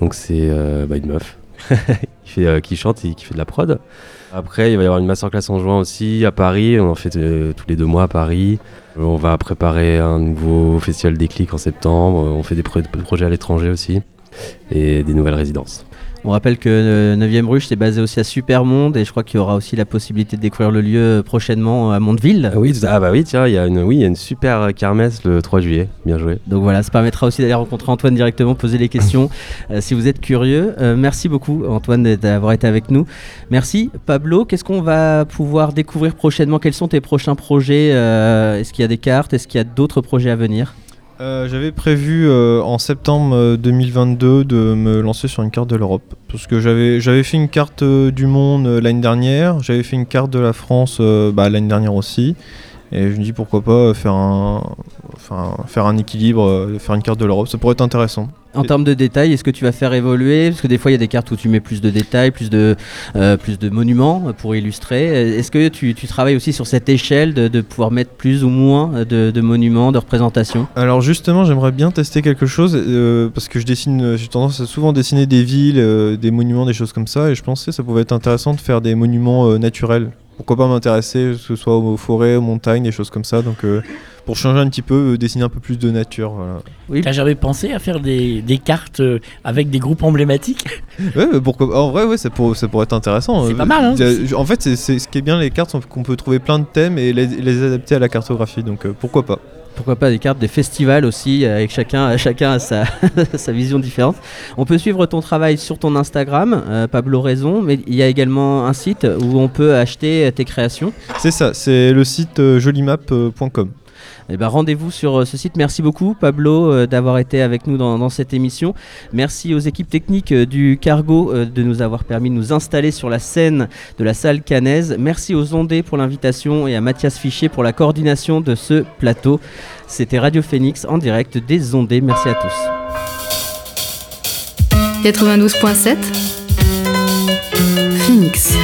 Donc c'est bah, une meuf qui, fait, qui chante et qui fait de la prod. Après, il va y avoir une masterclass en juin aussi à Paris. On en fait tous les deux mois à Paris. On va préparer un nouveau festival déclic en septembre. On fait des projets à l'étranger aussi et des nouvelles résidences. On rappelle que 9e euh, Ruche c'est basé aussi à Supermonde et je crois qu'il y aura aussi la possibilité de découvrir le lieu euh, prochainement à Mondeville. Ah oui, ah bah oui, tiens, il y a une, oui, y a une super kermesse le 3 juillet. Bien joué. Donc voilà, ça permettra aussi d'aller rencontrer Antoine directement, poser les questions euh, si vous êtes curieux. merci beaucoup Antoine d'avoir été avec nous. Merci Pablo. Qu'est-ce qu'on va pouvoir découvrir prochainement? Quels sont tes prochains projets Est-ce qu'il y a des cartes? Est-ce qu'il y a d'autres projets à venir? Euh, j'avais prévu euh, en septembre 2022 euh, de me lancer sur une carte de l'Europe. Parce que j'avais, j'avais fait une carte du monde l'année dernière, j'avais fait une carte de la France bah, l'année dernière aussi. Et je me dis pourquoi pas faire un, enfin, faire un équilibre, faire une carte de l'Europe, ça pourrait être intéressant. En termes de détails, est-ce que tu vas faire évoluer? Parce que des fois, il y a des cartes où tu mets plus de détails, plus de, euh, plus de monuments pour illustrer. Est-ce que tu, travailles aussi sur cette échelle de, pouvoir mettre plus ou moins de, monuments, de représentations? Alors justement, j'aimerais bien tester quelque chose euh, parce que je dessine, j'ai tendance à souvent dessiner des villes, euh, des monuments, des choses comme ça, et je pensais que ça pouvait être intéressant de faire des monuments naturels. Pourquoi pas m'intéresser, que ce soit aux forêts, aux montagnes, des choses comme ça. Donc pour changer un petit peu, euh, dessiner un peu plus de nature. Voilà. Oui. J'avais pensé à faire des, des, cartes euh, avec des groupes emblématiques? ouais, pourquoi En vrai, ouais, ça, pour, ça pourrait être intéressant. C'est pas mal. Hein en fait, c'est, ce qui est bien les cartes, c'est qu'on peut trouver plein de thèmes et les, les adapter à la cartographie. Donc euh, pourquoi pas pourquoi pas des cartes des festivals aussi, avec chacun, chacun sa, sa, vision différente. On peut suivre ton travail sur ton Instagram, Pablo Raison, mais il y a également un site où on peut acheter tes créations. C'est ça, c'est le site jolimap.com eh ben, rendez-vous sur euh, ce site. Merci beaucoup, Pablo, euh, d'avoir été avec nous dans, cette émission. Merci aux équipes techniques euh, du Cargo de nous avoir permis de nous installer sur la scène de la salle canaise. Merci aux Ondés pour l'invitation et à Mathias Fichier pour la coordination de ce plateau. C'était Radio Phoenix en direct des Ondés. Merci à tous. 92.7 Phoenix.